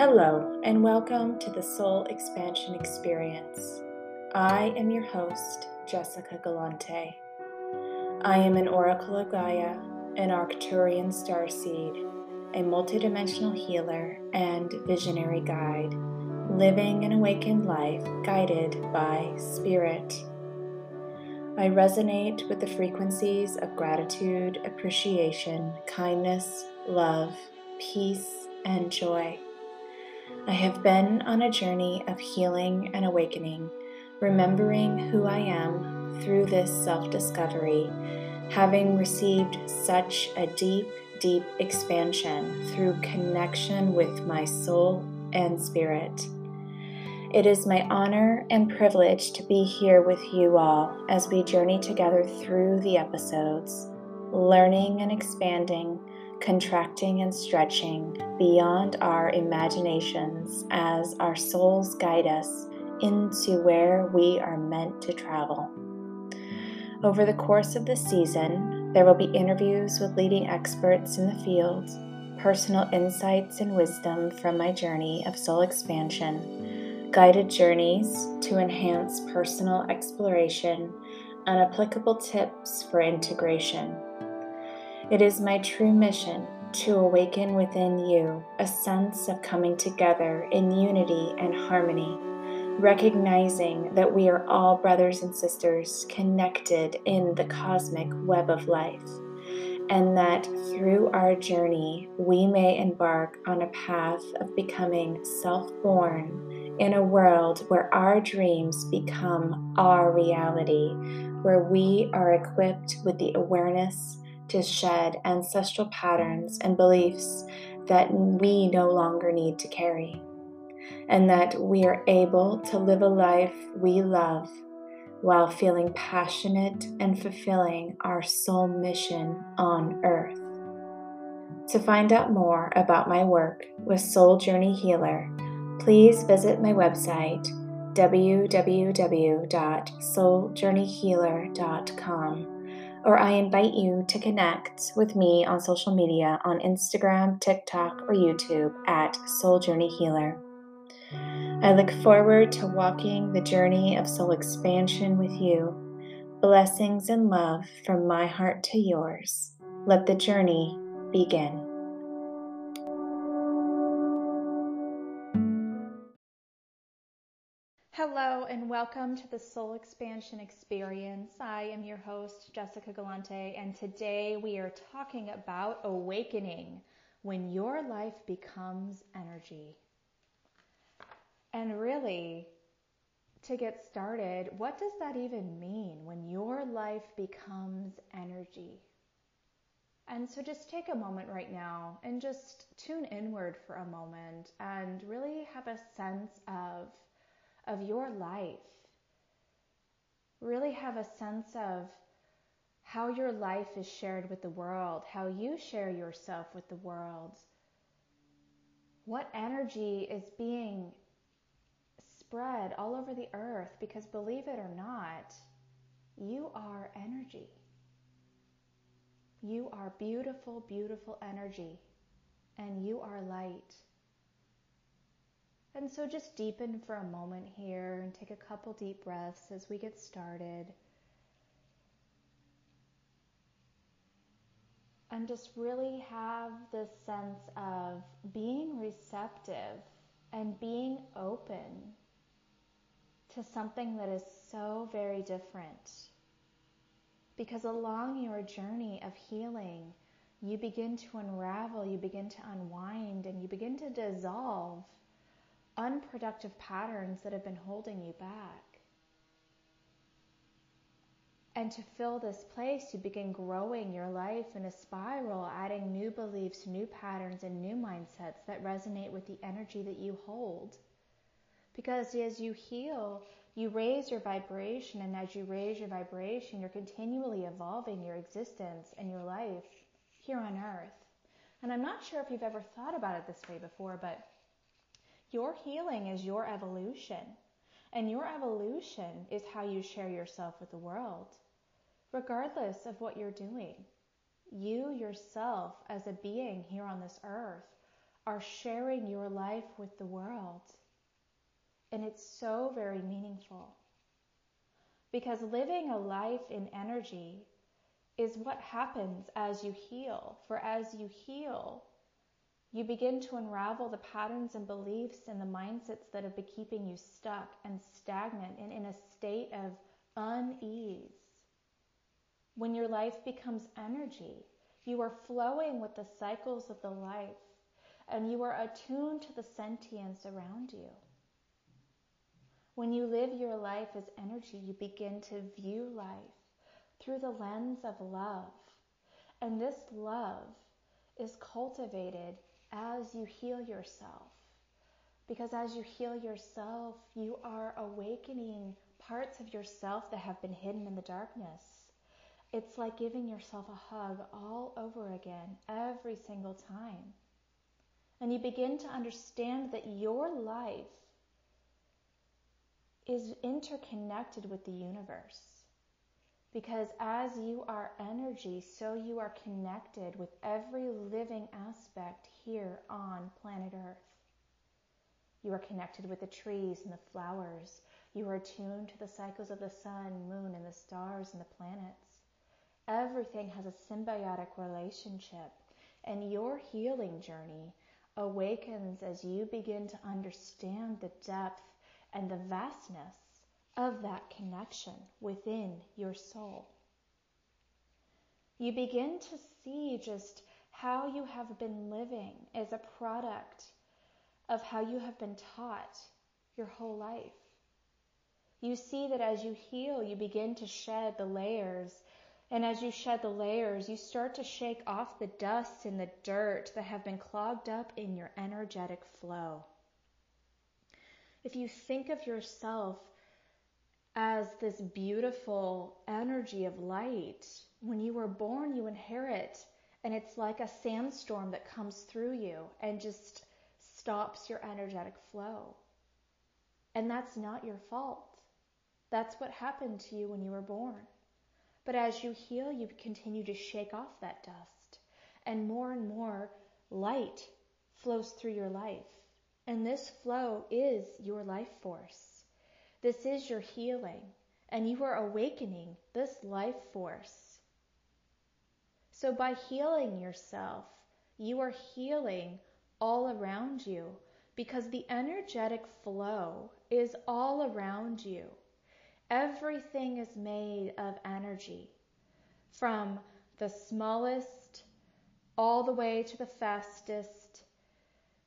Hello, and welcome to the Soul Expansion Experience. I am your host, Jessica Galante. I am an Oracle of Gaia, an Arcturian starseed, a multidimensional healer, and visionary guide, living an awakened life guided by Spirit. I resonate with the frequencies of gratitude, appreciation, kindness, love, peace, and joy. I have been on a journey of healing and awakening, remembering who I am through this self discovery, having received such a deep, deep expansion through connection with my soul and spirit. It is my honor and privilege to be here with you all as we journey together through the episodes, learning and expanding contracting and stretching beyond our imaginations as our souls guide us into where we are meant to travel. Over the course of the season, there will be interviews with leading experts in the field, personal insights and wisdom from my journey of soul expansion, guided journeys to enhance personal exploration, and applicable tips for integration. It is my true mission to awaken within you a sense of coming together in unity and harmony, recognizing that we are all brothers and sisters connected in the cosmic web of life, and that through our journey we may embark on a path of becoming self born in a world where our dreams become our reality, where we are equipped with the awareness to shed ancestral patterns and beliefs that we no longer need to carry, and that we are able to live a life we love while feeling passionate and fulfilling our soul mission on earth. To find out more about my work with Soul Journey Healer, please visit my website www.souljourneyhealer.com or I invite you to connect with me on social media on Instagram, TikTok, or YouTube at Soul Journey Healer. I look forward to walking the journey of soul expansion with you. Blessings and love from my heart to yours. Let the journey begin. Hello and welcome to the Soul Expansion Experience. I am your host, Jessica Galante, and today we are talking about awakening when your life becomes energy. And really, to get started, what does that even mean when your life becomes energy? And so just take a moment right now and just tune inward for a moment and really have a sense of of your life. Really have a sense of how your life is shared with the world, how you share yourself with the world. What energy is being spread all over the earth because believe it or not, you are energy. You are beautiful, beautiful energy, and you are light. And so just deepen for a moment here and take a couple deep breaths as we get started. And just really have this sense of being receptive and being open to something that is so very different. Because along your journey of healing, you begin to unravel, you begin to unwind, and you begin to dissolve unproductive patterns that have been holding you back. And to fill this place, you begin growing your life in a spiral, adding new beliefs, new patterns, and new mindsets that resonate with the energy that you hold. Because as you heal, you raise your vibration, and as you raise your vibration, you're continually evolving your existence and your life here on earth. And I'm not sure if you've ever thought about it this way before, but your healing is your evolution, and your evolution is how you share yourself with the world, regardless of what you're doing. You yourself, as a being here on this earth, are sharing your life with the world. And it's so very meaningful. Because living a life in energy is what happens as you heal. For as you heal, you begin to unravel the patterns and beliefs and the mindsets that have been keeping you stuck and stagnant and in a state of unease. When your life becomes energy, you are flowing with the cycles of the life and you are attuned to the sentience around you. When you live your life as energy, you begin to view life through the lens of love. And this love is cultivated as you heal yourself. Because as you heal yourself, you are awakening parts of yourself that have been hidden in the darkness. It's like giving yourself a hug all over again every single time. And you begin to understand that your life is interconnected with the universe. Because as you are energy, so you are connected with every living aspect here on planet Earth. You are connected with the trees and the flowers. You are attuned to the cycles of the sun, moon, and the stars and the planets. Everything has a symbiotic relationship, and your healing journey awakens as you begin to understand the depth and the vastness of that connection within your soul. You begin to see just how you have been living as a product of how you have been taught your whole life. You see that as you heal, you begin to shed the layers. And as you shed the layers, you start to shake off the dust and the dirt that have been clogged up in your energetic flow if you think of yourself as this beautiful energy of light, when you were born, you inherit, and it's like a sandstorm that comes through you and just stops your energetic flow. And that's not your fault. That's what happened to you when you were born. But as you heal, you continue to shake off that dust, and more and more light flows through your life. And this flow is your life force. This is your healing. And you are awakening this life force. So by healing yourself, you are healing all around you because the energetic flow is all around you. Everything is made of energy from the smallest all the way to the fastest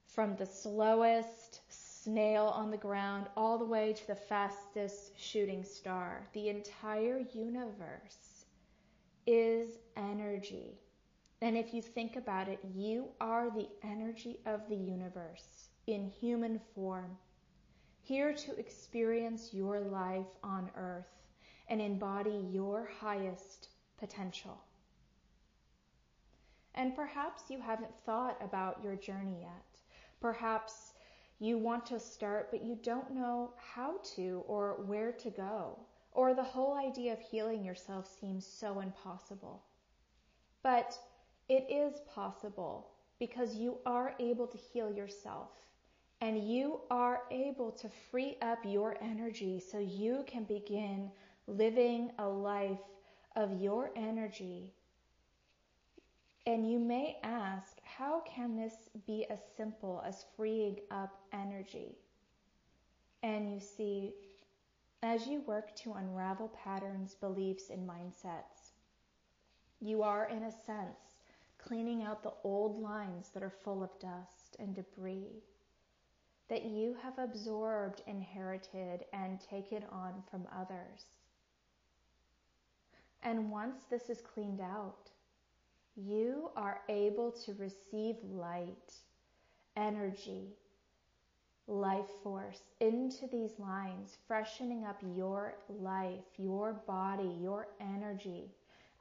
from the slowest snail on the ground all the way to the fastest shooting star. The entire universe is energy. And if you think about it, you are the energy of the universe in human form, here to experience your life on earth and embody your highest potential. And perhaps you haven't thought about your journey yet. Perhaps you want to start, but you don't know how to or where to go. Or the whole idea of healing yourself seems so impossible. But it is possible because you are able to heal yourself and you are able to free up your energy so you can begin living a life of your energy and you may ask, how can this be as simple as freeing up energy? And you see, as you work to unravel patterns, beliefs, and mindsets, you are, in a sense, cleaning out the old lines that are full of dust and debris that you have absorbed, inherited, and taken on from others. And once this is cleaned out, you are able to receive light, energy, life force into these lines, freshening up your life, your body, your energy.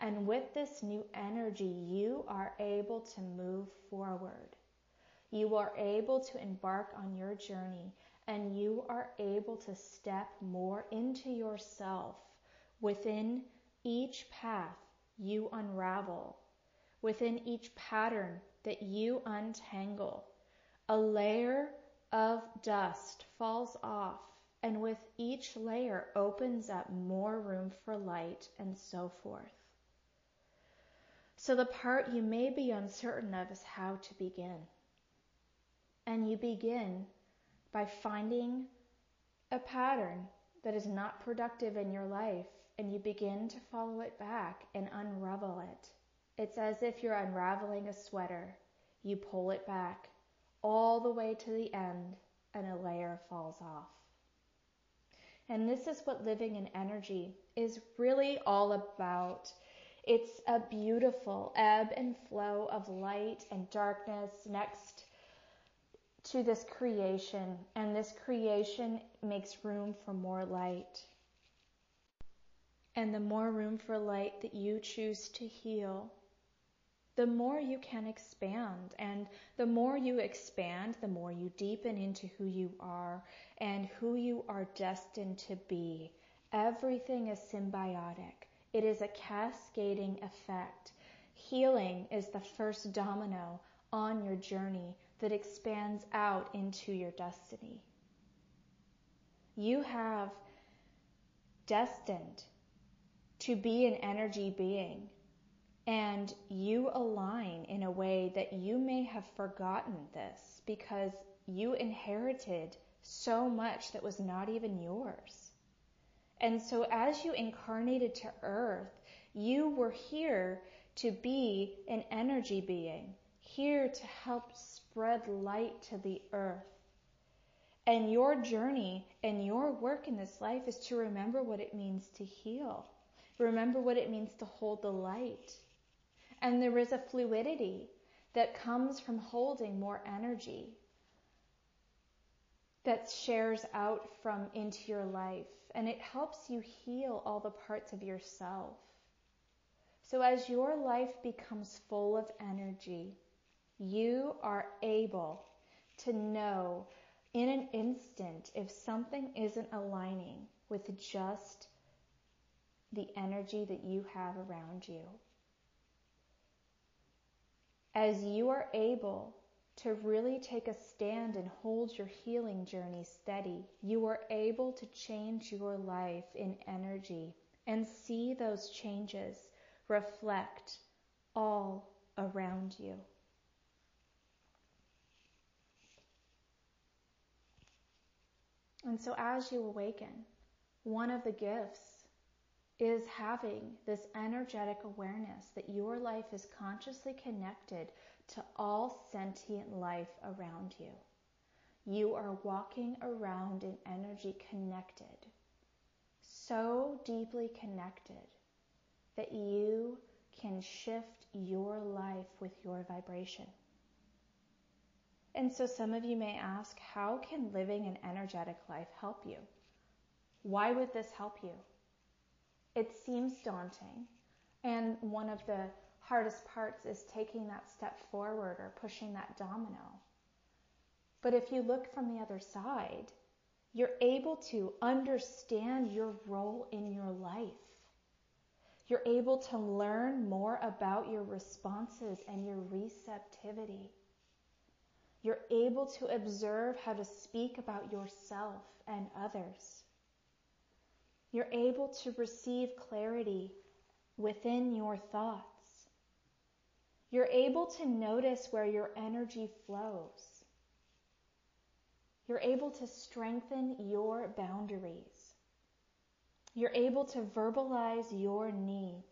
And with this new energy, you are able to move forward. You are able to embark on your journey and you are able to step more into yourself within each path you unravel within each pattern that you untangle, a layer of dust falls off, and with each layer opens up more room for light and so forth. So the part you may be uncertain of is how to begin. And you begin by finding a pattern that is not productive in your life and you begin to follow it back and unravel it. It's as if you're unraveling a sweater. You pull it back all the way to the end and a layer falls off. And this is what living in energy is really all about. It's a beautiful ebb and flow of light and darkness next to this creation, and this creation makes room for more light. And the more room for light that you choose to heal, the more you can expand. And the more you expand, the more you deepen into who you are and who you are destined to be. Everything is symbiotic. It is a cascading effect. Healing is the first domino on your journey that expands out into your destiny. You have destined to be an energy being and you align in a way that you may have forgotten this because you inherited so much that was not even yours. And so as you incarnated to earth, you were here to be an energy being here to help spread light to the earth. And your journey and your work in this life is to remember what it means to heal. Remember what it means to hold the light. And there is a fluidity that comes from holding more energy that shares out from into your life and it helps you heal all the parts of yourself. So as your life becomes full of energy, you are able to know in an instant if something isn't aligning with just the energy that you have around you. As you are able to really take a stand and hold your healing journey steady, you are able to change your life in energy and see those changes reflect all around you. And so as you awaken, one of the gifts is having this energetic awareness that your life is consciously connected to all sentient life around you. You are walking around in energy connected, so deeply connected that you can shift your life with your vibration. And so some of you may ask, how can living an energetic life help you? Why would this help you? It seems daunting. And one of the hardest parts is taking that step forward or pushing that domino. But if you look from the other side, you're able to understand your role in your life. You're able to learn more about your responses and your receptivity. You're able to observe how to speak about yourself and others. You're able to receive clarity within your thoughts. You're able to notice where your energy flows. You're able to strengthen your boundaries. You're able to verbalize your needs.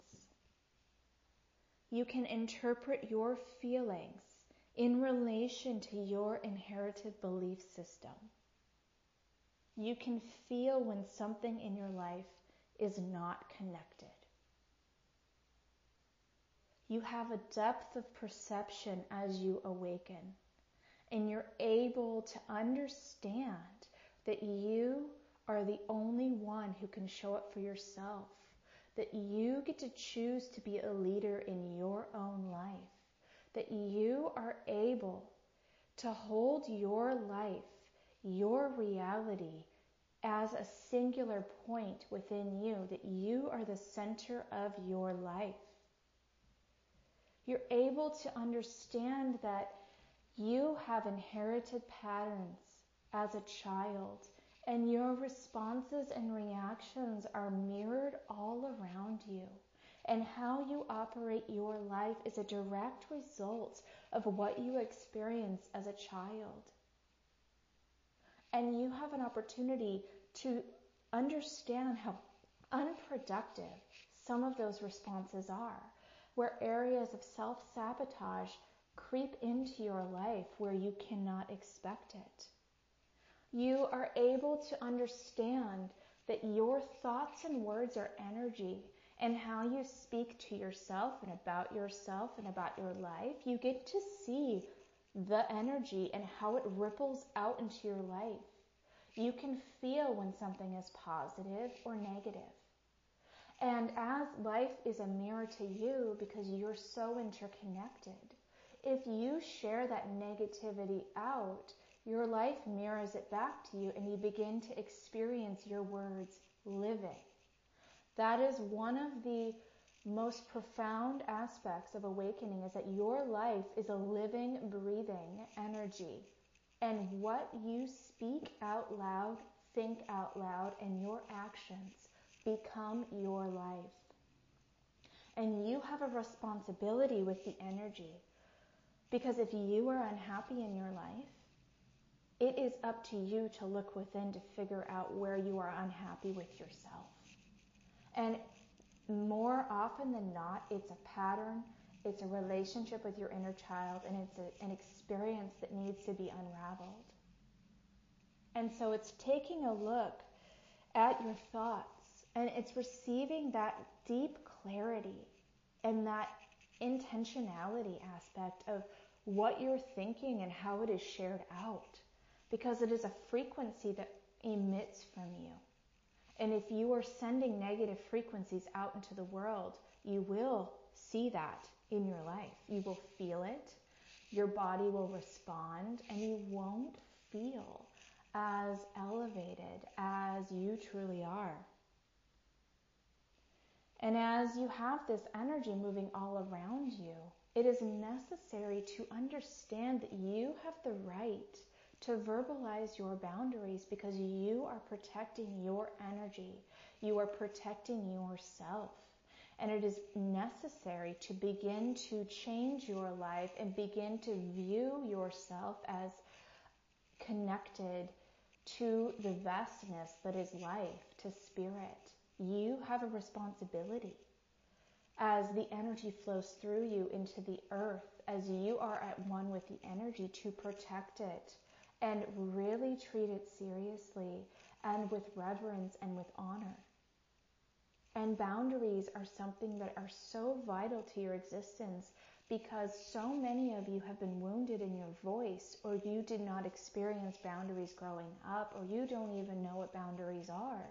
You can interpret your feelings in relation to your inherited belief system. You can feel when something in your life is not connected. You have a depth of perception as you awaken, and you're able to understand that you are the only one who can show up for yourself, that you get to choose to be a leader in your own life that you are able to hold your life, your reality, as a singular point within you, that you are the center of your life. You're able to understand that You have inherited patterns as a child, and your responses and reactions are mirrored all around you. And how you operate your life is a direct result of what you experienced as a child. And you have an opportunity to understand how unproductive some of those responses are, where areas of self sabotage creep into your life where you cannot expect it. You are able to understand that your thoughts and words are energy and how you speak to yourself and about yourself and about your life, you get to see the energy and how it ripples out into your life. You can feel when something is positive or negative. And as life is a mirror to you because you're so interconnected, if you share that negativity out, your life mirrors it back to you and you begin to experience your words living. That is one of the most profound aspects of awakening is that your life is a living, breathing energy. And what you speak out loud, think out loud, and your actions become your life. And you have a responsibility with the energy. Because if you are unhappy in your life, it is up to you to look within to figure out where you are unhappy with yourself. And more often than not, it's a pattern, it's a relationship with your inner child, and it's a, an experience that needs to be unraveled. And so it's taking a look at your thoughts and it's receiving that deep clarity and that intentionality aspect of what you're thinking and how it is shared out because it is a frequency that emits from you. And if you are sending negative frequencies out into the world, you will see that in your life. You will feel it, your body will respond, and you won't feel as elevated as you truly are. And as you have this energy moving all around you, it is necessary to understand that you have the right to verbalize your boundaries because you are protecting your energy. You are protecting yourself. And it is necessary to begin to change your life and begin to view yourself as connected to the vastness that is life, to spirit. You have a responsibility as the energy flows through you into the earth, as you are at one with the energy to protect it and really treat it seriously and with reverence and with honor. And boundaries are something that are so vital to your existence because so many of you have been wounded in your voice, or you did not experience boundaries growing up, or you don't even know what boundaries are.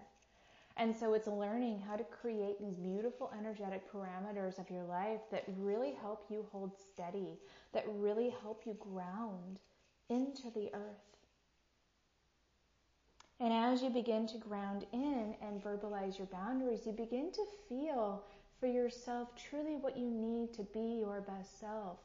And so it's learning how to create these beautiful energetic parameters of your life that really help you hold steady, that really help you ground into the earth. And as you begin to ground in and verbalize your boundaries, you begin to feel for yourself truly what you need to be your best self,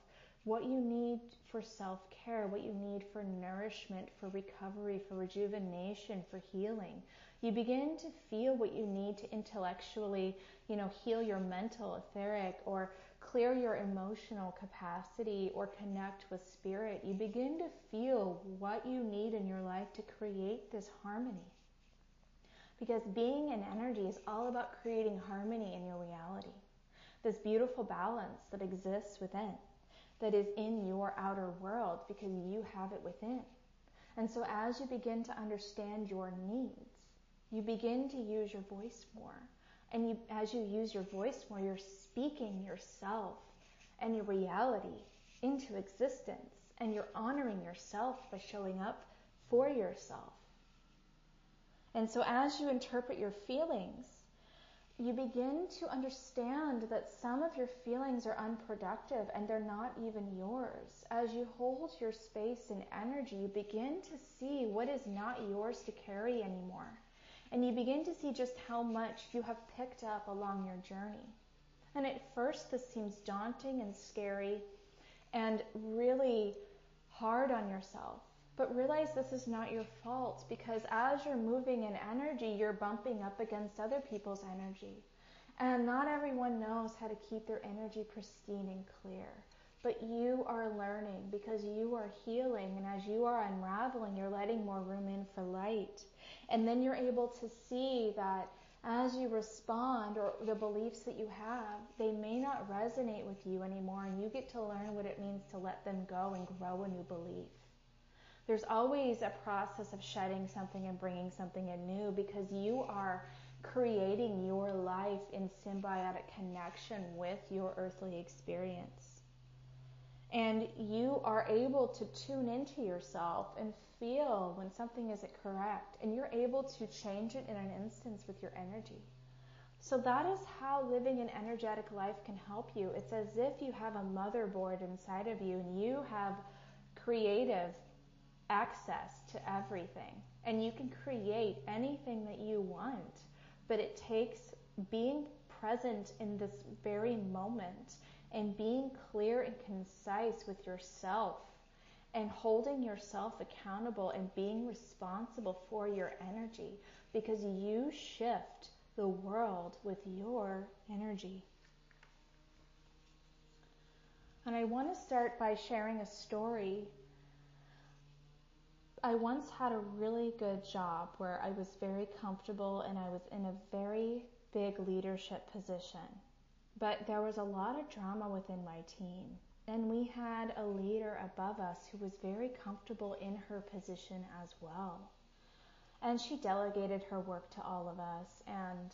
what you need for self care, what you need for nourishment, for recovery, for rejuvenation, for healing. You begin to feel what you need to intellectually, you know, heal your mental, etheric, or clear your emotional capacity or connect with spirit, you begin to feel what you need in your life to create this harmony. Because being an energy is all about creating harmony in your reality. This beautiful balance that exists within, that is in your outer world because you have it within. And so as you begin to understand your needs, you begin to use your voice more. And you, as you use your voice more, you're speaking yourself and your reality into existence. And you're honoring yourself by showing up for yourself. And so as you interpret your feelings, you begin to understand that some of your feelings are unproductive and they're not even yours. As you hold your space and energy, you begin to see what is not yours to carry anymore. And you begin to see just how much you have picked up along your journey. And at first, this seems daunting and scary and really hard on yourself. But realize this is not your fault because as you're moving in energy, you're bumping up against other people's energy. And not everyone knows how to keep their energy pristine and clear. But you are learning because you are healing. And as you are unraveling, you're letting more room in for light. And then you're able to see that as you respond or the beliefs that you have, they may not resonate with you anymore. And you get to learn what it means to let them go and grow a new belief. There's always a process of shedding something and bringing something in new because you are creating your life in symbiotic connection with your earthly experience. And you are able to tune into yourself and feel when something isn't correct, and you're able to change it in an instance with your energy. So, that is how living an energetic life can help you. It's as if you have a motherboard inside of you and you have creative access to everything. And you can create anything that you want, but it takes being present in this very moment and being clear and concise with yourself and holding yourself accountable and being responsible for your energy because you shift the world with your energy. And I want to start by sharing a story I once had a really good job where I was very comfortable and I was in a very big leadership position. But there was a lot of drama within my team. And we had a leader above us who was very comfortable in her position as well. And she delegated her work to all of us. And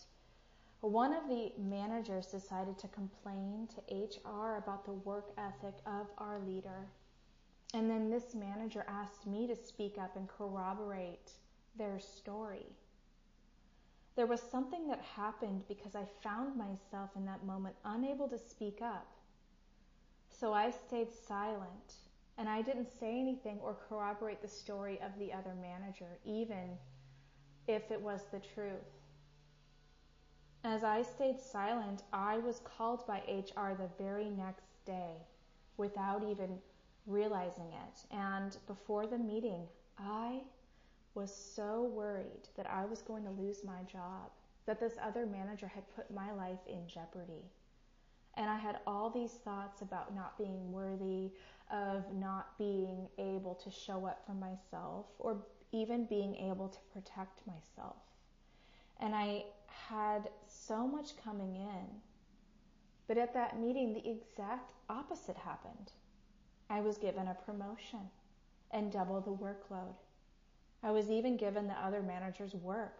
one of the managers decided to complain to HR about the work ethic of our leader and then this manager asked me to speak up and corroborate their story. There was something that happened because I found myself in that moment unable to speak up. So I stayed silent and I didn't say anything or corroborate the story of the other manager, even if it was the truth. As I stayed silent, I was called by HR the very next day without even realizing it. And before the meeting, I was so worried that I was going to lose my job, that this other manager had put my life in jeopardy. And I had all these thoughts about not being worthy, of not being able to show up for myself, or even being able to protect myself. And I had so much coming in. But at that meeting, the exact opposite happened. I was given a promotion and double the workload. I was even given the other manager's work.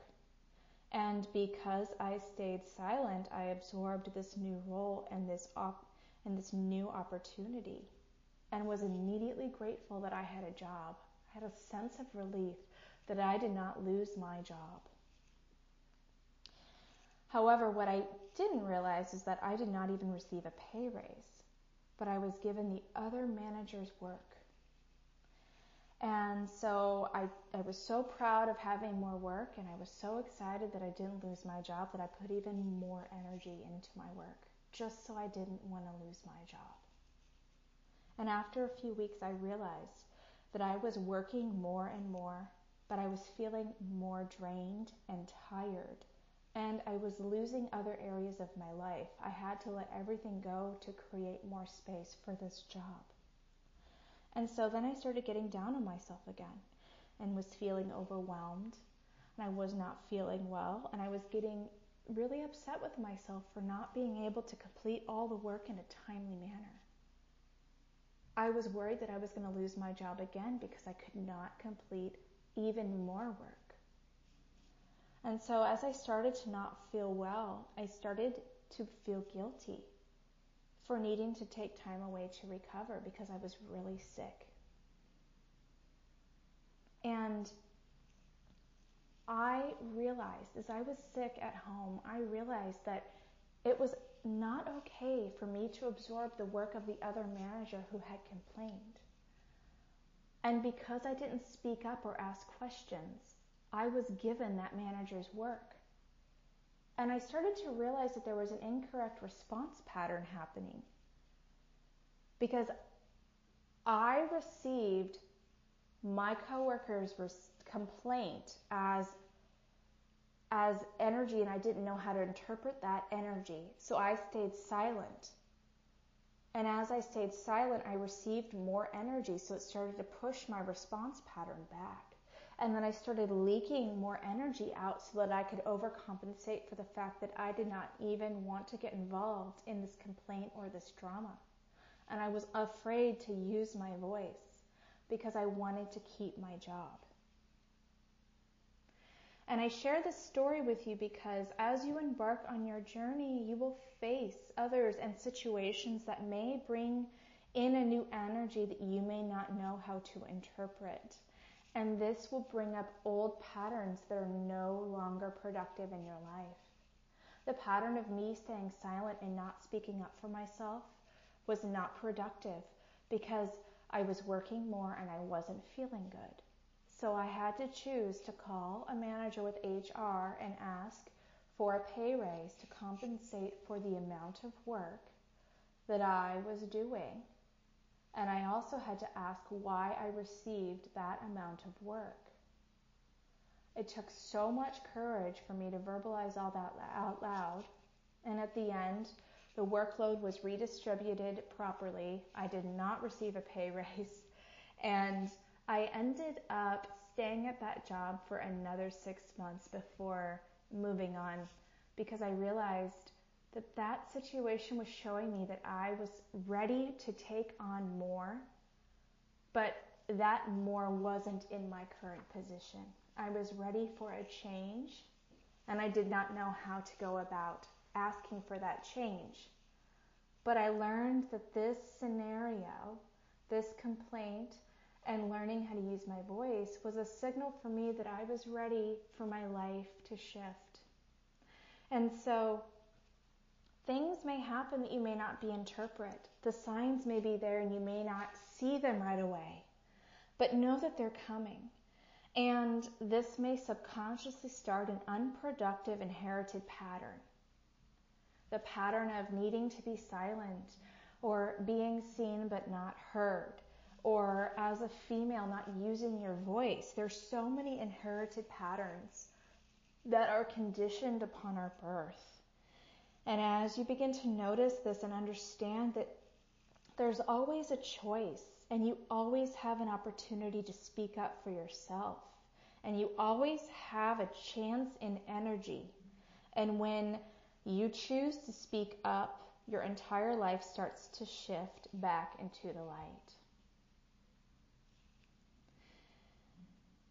And because I stayed silent, I absorbed this new role and this op- and this new opportunity and was immediately grateful that I had a job. I had a sense of relief that I did not lose my job. However, what I didn't realize is that I did not even receive a pay raise but I was given the other manager's work. And so I, I was so proud of having more work, and I was so excited that I didn't lose my job that I put even more energy into my work, just so I didn't want to lose my job. And after a few weeks, I realized that I was working more and more, but I was feeling more drained and tired and I was losing other areas of my life. I had to let everything go to create more space for this job. And so then I started getting down on myself again and was feeling overwhelmed and I was not feeling well and I was getting really upset with myself for not being able to complete all the work in a timely manner. I was worried that I was going to lose my job again because I could not complete even more work. And so as I started to not feel well, I started to feel guilty for needing to take time away to recover because I was really sick. And I realized as I was sick at home, I realized that it was not okay for me to absorb the work of the other manager who had complained. And because I didn't speak up or ask questions, I was given that manager's work. And I started to realize that there was an incorrect response pattern happening. Because I received my coworkers' complaint as as energy and I didn't know how to interpret that energy. So I stayed silent. And as I stayed silent, I received more energy. So it started to push my response pattern back. And then I started leaking more energy out so that I could overcompensate for the fact that I did not even want to get involved in this complaint or this drama. And I was afraid to use my voice because I wanted to keep my job. And I share this story with you because as you embark on your journey, you will face others and situations that may bring in a new energy that you may not know how to interpret. And this will bring up old patterns that are no longer productive in your life. The pattern of me staying silent and not speaking up for myself was not productive because I was working more and I wasn't feeling good. So I had to choose to call a manager with HR and ask for a pay raise to compensate for the amount of work that I was doing. And I also had to ask why I received that amount of work. It took so much courage for me to verbalize all that out loud. And at the end, the workload was redistributed properly. I did not receive a pay raise. And I ended up staying at that job for another six months before moving on because I realized that that situation was showing me that I was ready to take on more, but that more wasn't in my current position. I was ready for a change, and I did not know how to go about asking for that change. But I learned that this scenario, this complaint, and learning how to use my voice was a signal for me that I was ready for my life to shift. And so things may happen that you may not be interpret. The signs may be there and you may not see them right away. But know that they're coming. And this may subconsciously start an unproductive inherited pattern. The pattern of needing to be silent or being seen but not heard or as a female not using your voice. There's so many inherited patterns that are conditioned upon our birth. And as you begin to notice this and understand that there's always a choice and you always have an opportunity to speak up for yourself and you always have a chance in energy. And when you choose to speak up, your entire life starts to shift back into the light.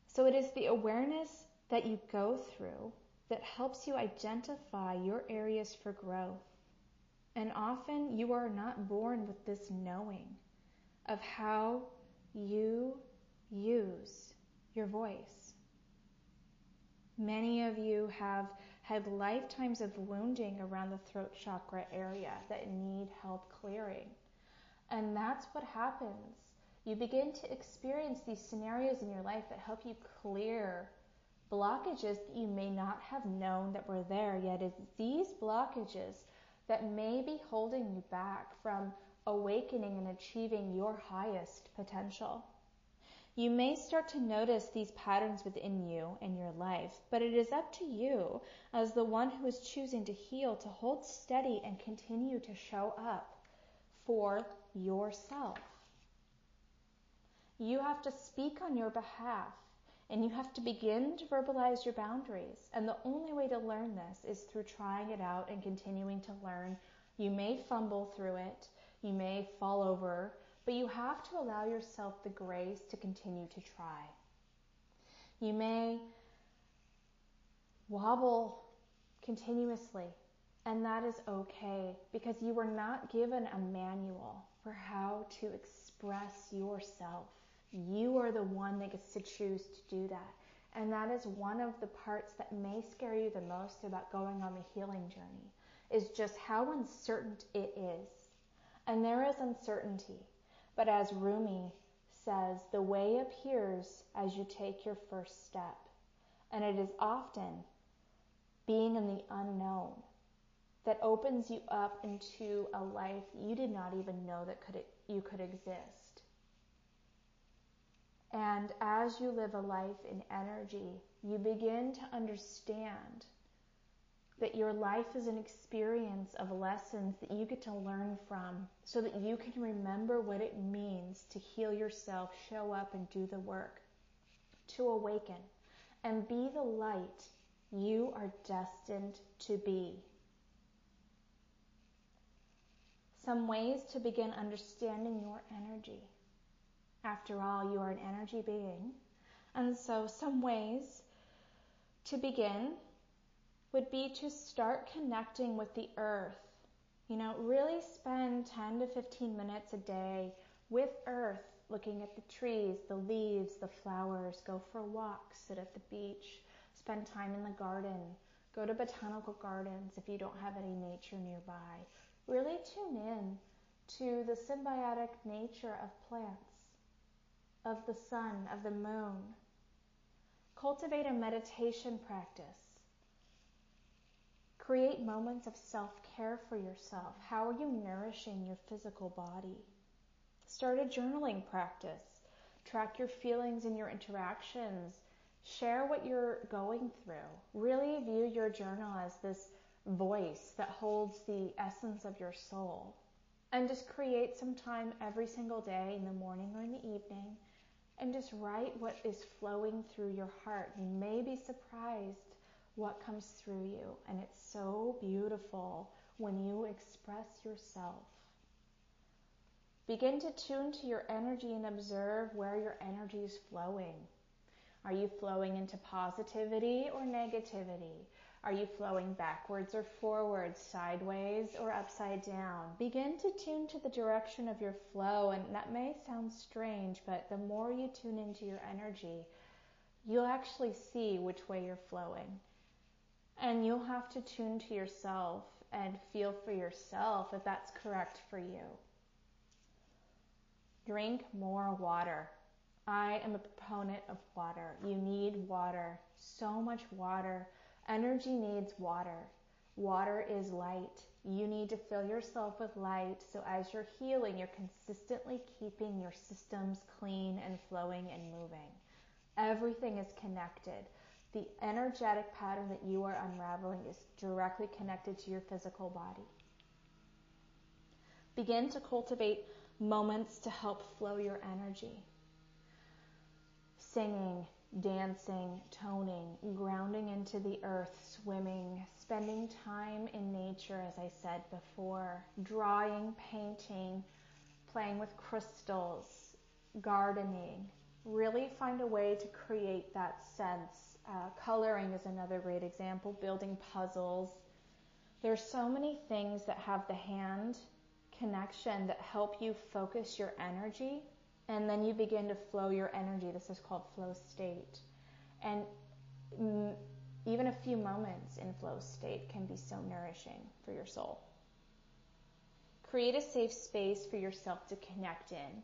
So it is the awareness that you go through that helps you identify your areas for growth. And often you are not born with this knowing of how you use your voice. Many of you have had lifetimes of wounding around the throat chakra area that need help clearing. And that's what happens you begin to experience these scenarios in your life that help you clear blockages that you may not have known that were there yet. It's these blockages that may be holding you back from awakening and achieving your highest potential. You may start to notice these patterns within you and your life, but it is up to you as the one who is choosing to heal to hold steady and continue to show up for yourself. You have to speak on your behalf and you have to begin to verbalize your boundaries. And the only way to learn this is through trying it out and continuing to learn. You may fumble through it, you may fall over, but you have to allow yourself the grace to continue to try. You may wobble continuously, and that is okay because you were not given a manual for how to express yourself. You are the one that gets to choose to do that. And that is one of the parts that may scare you the most about going on the healing journey is just how uncertain it is. And there is uncertainty. But as Rumi says, the way appears as you take your first step. And it is often being in the unknown that opens you up into a life you did not even know that could, you could exist. And as you live a life in energy, you begin to understand that your life is an experience of lessons that you get to learn from so that you can remember what it means to heal yourself, show up, and do the work, to awaken, and be the light you are destined to be. Some ways to begin understanding your energy. After all, you are an energy being. And so, some ways to begin would be to start connecting with the earth. You know, really spend 10 to 15 minutes a day with earth, looking at the trees, the leaves, the flowers, go for a walk, sit at the beach, spend time in the garden, go to botanical gardens if you don't have any nature nearby. Really tune in to the symbiotic nature of plants, of the sun, of the moon. Cultivate a meditation practice Create moments of self care for yourself. How are you nourishing your physical body? Start a journaling practice. Track your feelings and your interactions. Share what you're going through. Really view your journal as this voice that holds the essence of your soul. And just create some time every single day in the morning or in the evening and just write what is flowing through your heart. You may be surprised what comes through you. And it's so beautiful when you express yourself. Begin to tune to your energy and observe where your energy is flowing. Are you flowing into positivity or negativity? Are you flowing backwards or forwards, sideways or upside down? Begin to tune to the direction of your flow, and that may sound strange, but the more you tune into your energy, you'll actually see which way you're flowing. And you'll have to tune to yourself and feel for yourself if that's correct for you. Drink more water. I am a proponent of water. You need water, so much water. Energy needs water. Water is light. You need to fill yourself with light so as you're healing, you're consistently keeping your systems clean and flowing and moving. Everything is connected the energetic pattern that you are unraveling is directly connected to your physical body. Begin to cultivate moments to help flow your energy. Singing, dancing, toning, grounding into the earth, swimming, spending time in nature, as I said before, drawing, painting, playing with crystals, gardening. Really find a way to create that sense uh, coloring is another great example, building puzzles. There's so many things that have the hand connection that help you focus your energy and then you begin to flow your energy. This is called flow state. And mm, even a few moments in flow state can be so nourishing for your soul. Create a safe space for yourself to connect in.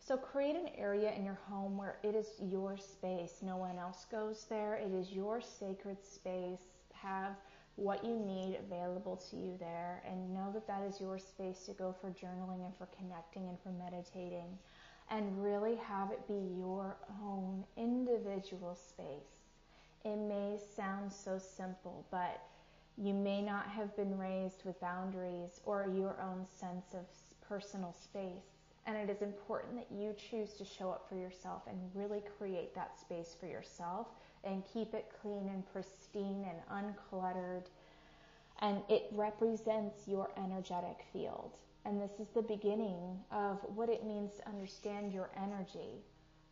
So create an area in your home where it is your space. No one else goes there. It is your sacred space. Have what you need available to you there and know that that is your space to go for journaling and for connecting and for meditating and really have it be your own individual space. It may sound so simple, but you may not have been raised with boundaries or your own sense of personal space. And it is important that you choose to show up for yourself and really create that space for yourself and keep it clean and pristine and uncluttered. And it represents your energetic field. And this is the beginning of what it means to understand your energy.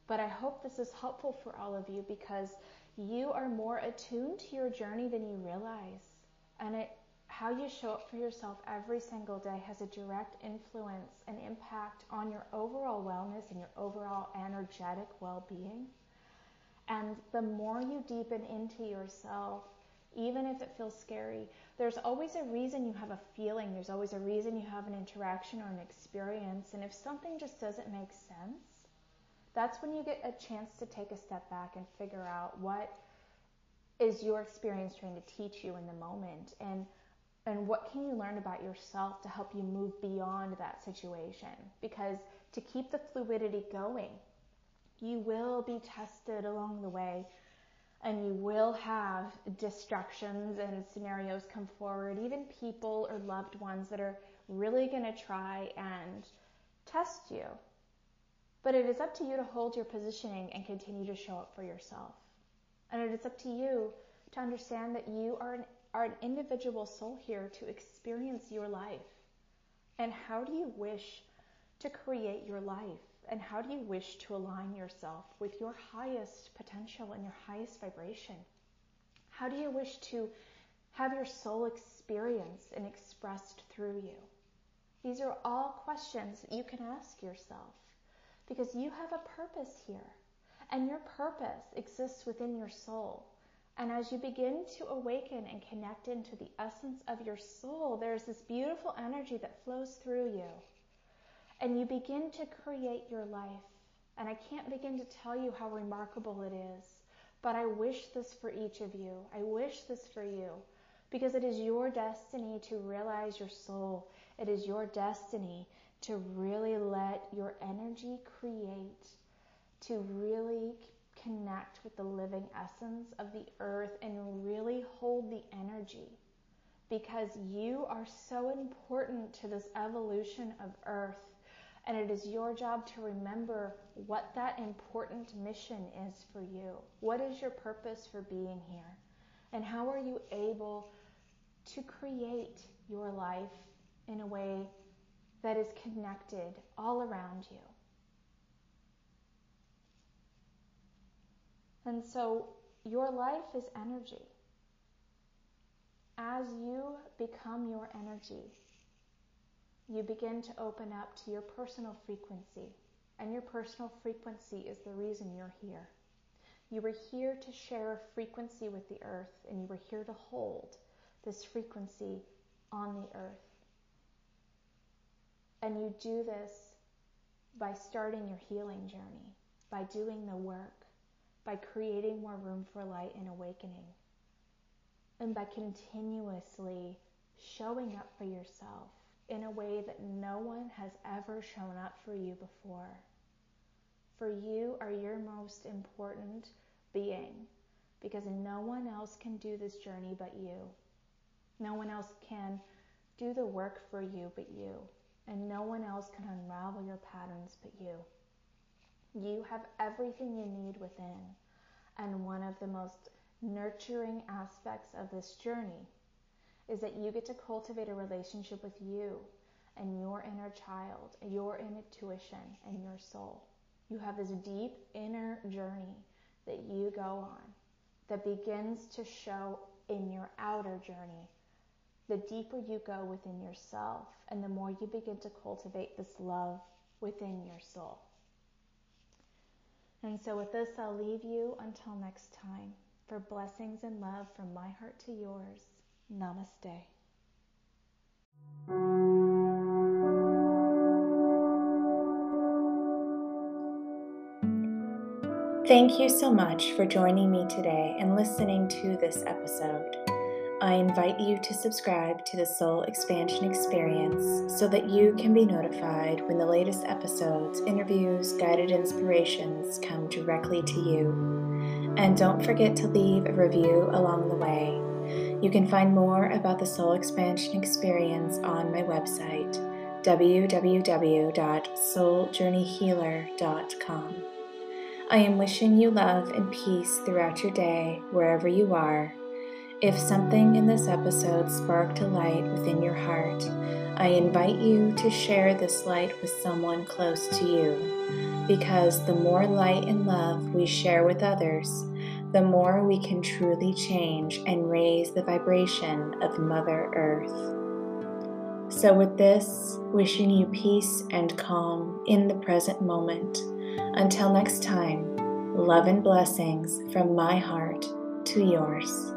But I hope this is helpful for all of you because you are more attuned to your journey than you realize. And it how you show up for yourself every single day has a direct influence and impact on your overall wellness and your overall energetic well being. And the more you deepen into yourself, even if it feels scary, there's always a reason you have a feeling, there's always a reason you have an interaction or an experience. And if something just doesn't make sense, that's when you get a chance to take a step back and figure out what is your experience trying to teach you in the moment. And and what can you learn about yourself to help you move beyond that situation? Because to keep the fluidity going, You will be tested along the way, and you will have distractions and scenarios come forward, even people or loved ones that are really going to try and test you. But it is up to you to hold your positioning and continue to show up for yourself. And it is up to you to understand that you are an, are an individual soul here to experience your life. And how do you wish to create your life? And how do you wish to align yourself with your highest potential and your highest vibration? How do you wish to have your soul experienced and expressed through you? These are all questions that you can ask yourself because you have a purpose here. And your purpose exists within your soul. And as you begin to awaken and connect into the essence of your soul, there's this beautiful energy that flows through you. And you begin to create your life. And I can't begin to tell you how remarkable it is. But I wish this for each of you. I wish this for you because it is your destiny to realize your soul. It is your destiny to really let your energy create, to really connect with the living essence of the earth and really hold the energy because you are so important to this evolution of earth. And it is your job to remember what that important mission is for you. What is your purpose for being here? And how are you able to create your life in a way that is connected all around you? And so your life is energy. As you become your energy, you begin to open up to your personal frequency. And your personal frequency is the reason you're here. You were here to share a frequency with the earth, and you were here to hold this frequency on the earth. And you do this by starting your healing journey, by doing the work, by creating more room for light and awakening, and by continuously showing up for yourself in a way that no one has ever shown up for you before. For you are your most important being because no one else can do this journey but you. No one else can do the work for you but you. And no one else can unravel your patterns but you. You have everything you need within. And one of the most nurturing aspects of this journey is that you get to cultivate a relationship with you and your inner child, your intuition, and your soul. You have this deep inner journey that you go on that begins to show in your outer journey. The deeper you go within yourself, and the more you begin to cultivate this love within your soul. And so, with this, I'll leave you until next time. For blessings and love from my heart to yours. Namaste. Thank you so much for joining me today and listening to this episode. I invite you to subscribe to the Soul Expansion Experience so that you can be notified when the latest episodes, interviews, guided inspirations come directly to you. And don't forget to leave a review along the way. You can find more about the Soul Expansion Experience on my website, www.souljourneyhealer.com. I am wishing you love and peace throughout your day, wherever you are if something in this episode sparked a light within your heart, I invite you to share this light with someone close to you, because the more light and love we share with others, the more we can truly change and raise the vibration of Mother Earth. So, with this, wishing you peace and calm in the present moment. Until next time, love and blessings from my heart to yours.